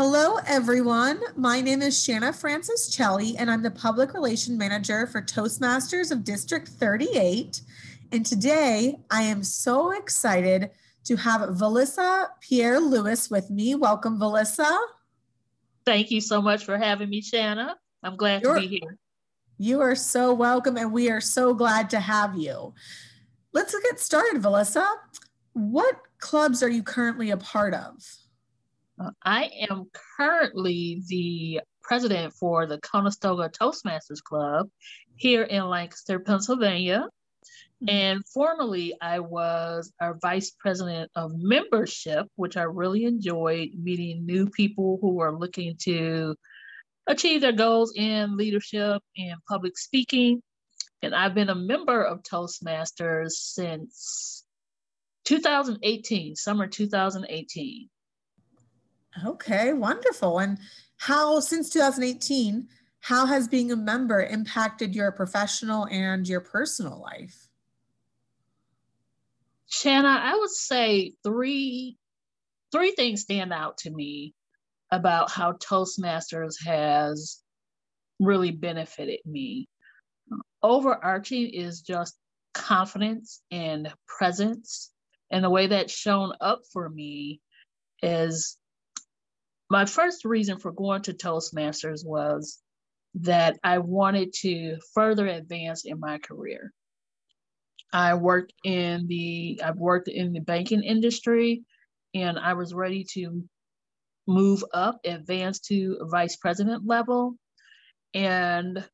Hello, everyone. My name is Shanna Francis Chelly, and I'm the Public Relation Manager for Toastmasters of District 38. And today I am so excited to have Valissa Pierre Lewis with me. Welcome, Valissa. Thank you so much for having me, Shanna. I'm glad You're, to be here. You are so welcome, and we are so glad to have you. Let's get started, Valissa. What clubs are you currently a part of? Uh, I am currently the president for the Conestoga Toastmasters Club here in Lancaster, Pennsylvania. Mm-hmm. And formerly, I was our vice president of membership, which I really enjoyed meeting new people who are looking to achieve their goals in leadership and public speaking. And I've been a member of Toastmasters since 2018, summer 2018. Okay, wonderful. And how, since 2018, how has being a member impacted your professional and your personal life? Shanna, I would say three three things stand out to me about how Toastmasters has really benefited me. Overarching is just confidence and presence. And the way that's shown up for me is my first reason for going to Toastmasters was that I wanted to further advance in my career. I worked in the I've worked in the banking industry and I was ready to move up, advance to vice president level. And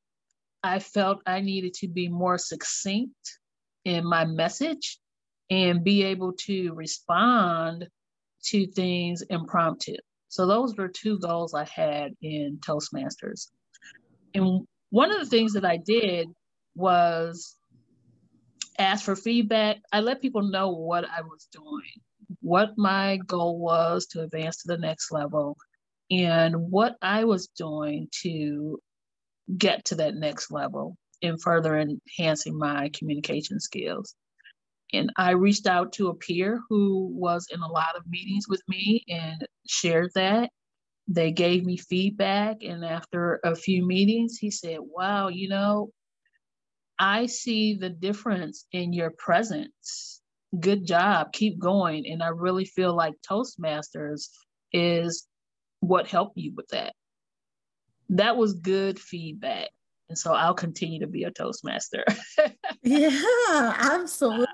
I felt I needed to be more succinct in my message and be able to respond to things impromptu. So those were two goals I had in Toastmasters. And one of the things that I did was ask for feedback. I let people know what I was doing, what my goal was to advance to the next level, and what I was doing to get to that next level and further enhancing my communication skills. And I reached out to a peer who was in a lot of meetings with me and shared that. They gave me feedback. And after a few meetings, he said, Wow, you know, I see the difference in your presence. Good job. Keep going. And I really feel like Toastmasters is what helped you with that. That was good feedback. And so I'll continue to be a Toastmaster. yeah, absolutely.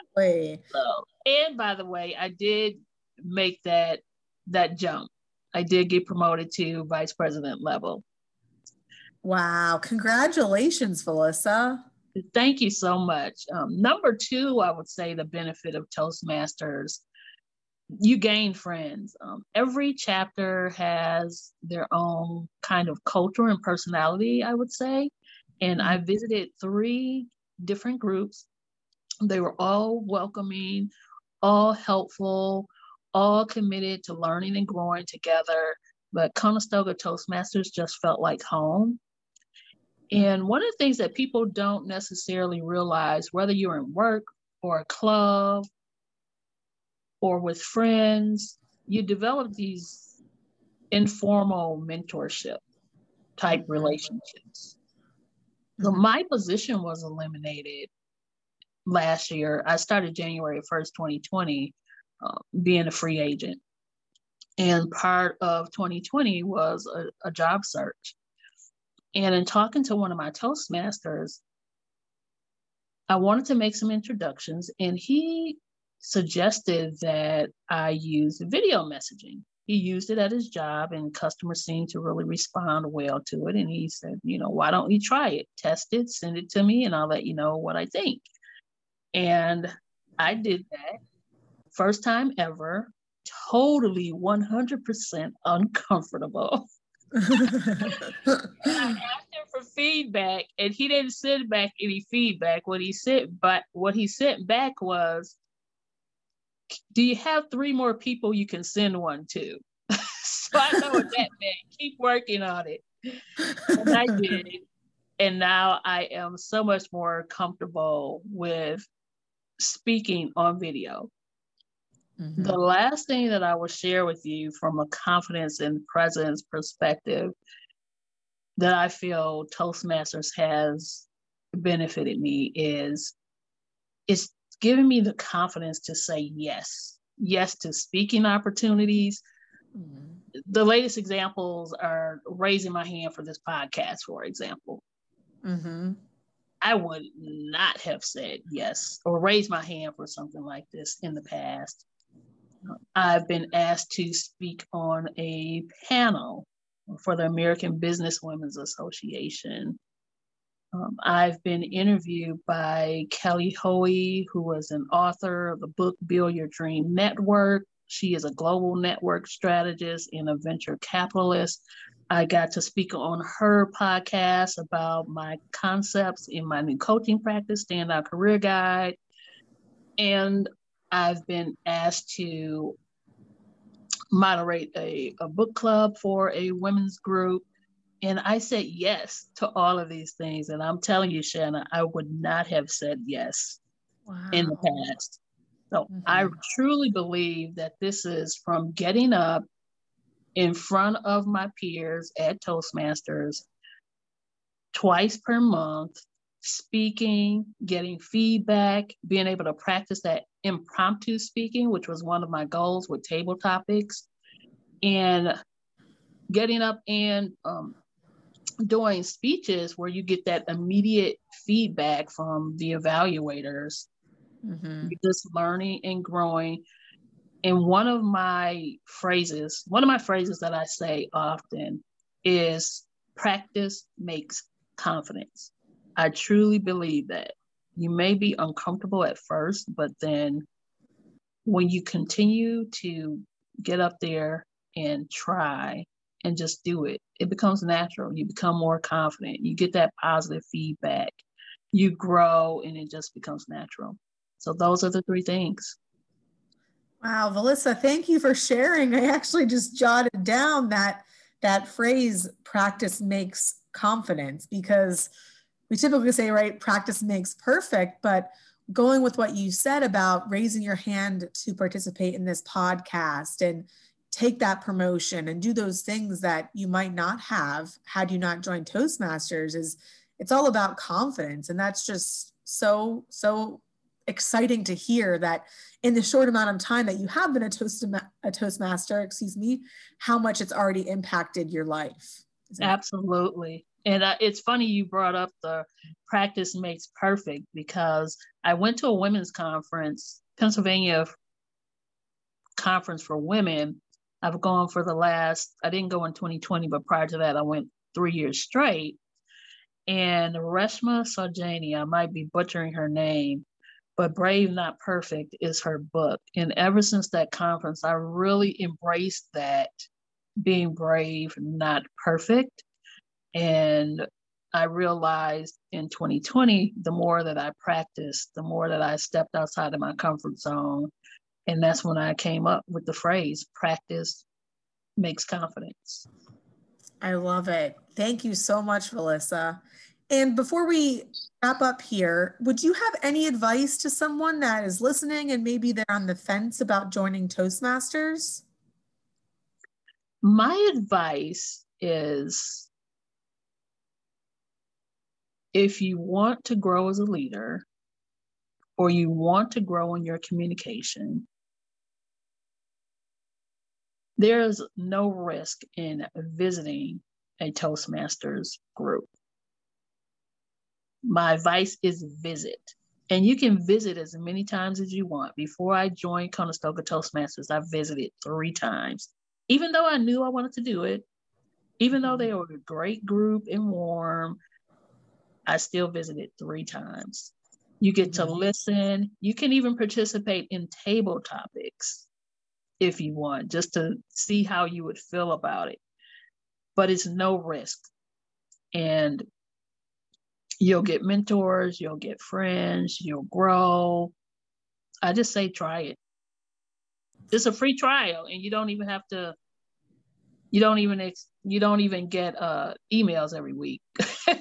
So, and by the way, I did make that that jump. I did get promoted to vice president level. Wow. Congratulations, Valissa. Thank you so much. Um, number two, I would say the benefit of Toastmasters you gain friends. Um, every chapter has their own kind of culture and personality, I would say. And I mm-hmm. visited three different groups. They were all welcoming, all helpful, all committed to learning and growing together. But Conestoga Toastmasters just felt like home. And one of the things that people don't necessarily realize, whether you're in work or a club or with friends, you develop these informal mentorship type relationships. So mm-hmm. my position was eliminated last year. I started January 1st, 2020, uh, being a free agent. And part of 2020 was a, a job search. And in talking to one of my Toastmasters, I wanted to make some introductions, and he suggested that I use video messaging. He used it at his job, and customers seemed to really respond well to it. And he said, you know, why don't you try it? Test it, send it to me, and I'll let you know what I think. And I did that. First time ever, totally 100% uncomfortable. I asked him for feedback, and he didn't send back any feedback. What he sent, but what he sent back was, do you have three more people you can send one to? so I know what that meant. Keep working on it. And I did. And now I am so much more comfortable with speaking on video. Mm-hmm. The last thing that I will share with you from a confidence and presence perspective that I feel Toastmasters has benefited me is it's giving me the confidence to say yes. Yes to speaking opportunities. Mm-hmm. The latest examples are raising my hand for this podcast, for example. Mm-hmm. I would not have said yes or raised my hand for something like this in the past. I've been asked to speak on a panel for the American Business Women's Association. Um, I've been interviewed by Kelly Hoey, who was an author of the book Build Your Dream Network. She is a global network strategist and a venture capitalist. I got to speak on her podcast about my concepts in my new coaching practice, Standout Career Guide. And I've been asked to moderate a, a book club for a women's group. And I said yes to all of these things. And I'm telling you, Shanna, I would not have said yes wow. in the past. So mm-hmm. I truly believe that this is from getting up in front of my peers at Toastmasters twice per month, speaking, getting feedback, being able to practice that impromptu speaking, which was one of my goals with table topics, and getting up and um, doing speeches where you get that immediate feedback from the evaluators. Mm-hmm. Just learning and growing and one of my phrases, one of my phrases that I say often is practice makes confidence. I truly believe that. You may be uncomfortable at first, but then when you continue to get up there and try and just do it, it becomes natural. You become more confident. You get that positive feedback. You grow and it just becomes natural. So, those are the three things. Wow, Valissa, thank you for sharing. I actually just jotted down that that phrase practice makes confidence because we typically say right practice makes perfect but going with what you said about raising your hand to participate in this podcast and take that promotion and do those things that you might not have had you not joined toastmasters is it's all about confidence and that's just so so exciting to hear that in the short amount of time that you have been a, toast, a Toastmaster, excuse me, how much it's already impacted your life. Absolutely. And uh, it's funny you brought up the practice makes perfect because I went to a women's conference, Pennsylvania conference for women. I've gone for the last, I didn't go in 2020, but prior to that, I went three years straight. And Reshma Saujani, I might be butchering her name, but Brave Not Perfect is her book. And ever since that conference, I really embraced that being brave, not perfect. And I realized in 2020, the more that I practiced, the more that I stepped outside of my comfort zone. And that's when I came up with the phrase practice makes confidence. I love it. Thank you so much, Valissa. And before we wrap up here, would you have any advice to someone that is listening and maybe they're on the fence about joining Toastmasters? My advice is if you want to grow as a leader or you want to grow in your communication, there's no risk in visiting a Toastmasters group my advice is visit. And you can visit as many times as you want. Before I joined Conestoga Toastmasters, I visited three times. Even though I knew I wanted to do it, even though they were a great group and warm, I still visited three times. You get to mm-hmm. listen. You can even participate in table topics if you want, just to see how you would feel about it. But it's no risk. And you'll get mentors, you'll get friends, you'll grow. I just say try it. It's a free trial and you don't even have to you don't even ex- you don't even get uh emails every week. you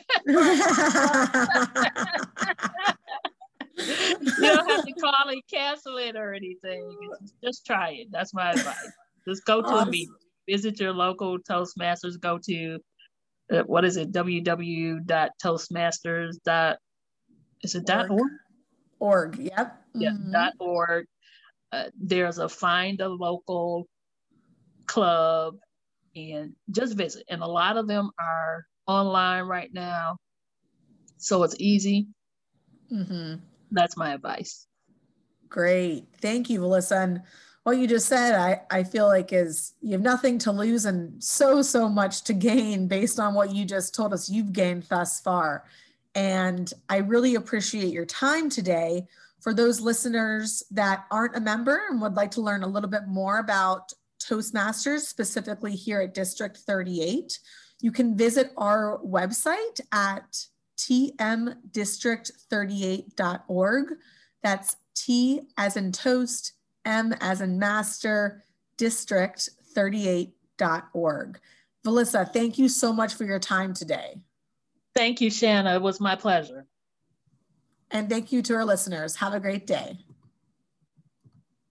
don't have to call and cancel it or anything. Just try it. That's my advice. Just go to awesome. a meeting. Visit your local Toastmasters. Go to uh, what is it? www.toastmasters. Is it dot org? Org. Yep. Yeah. Mm-hmm. Dot org. Uh, there's a find a local club and just visit. And a lot of them are online right now. So it's easy. Mm-hmm. That's my advice. Great. Thank you, Melissa. And what you just said, I, I feel like is you have nothing to lose and so, so much to gain based on what you just told us you've gained thus far. And I really appreciate your time today. For those listeners that aren't a member and would like to learn a little bit more about Toastmasters, specifically here at District 38, you can visit our website at tmdistrict38.org. That's T as in toast, M as in master, district38.org. Melissa, thank you so much for your time today. Thank you, Shanna. It was my pleasure. And thank you to our listeners. Have a great day.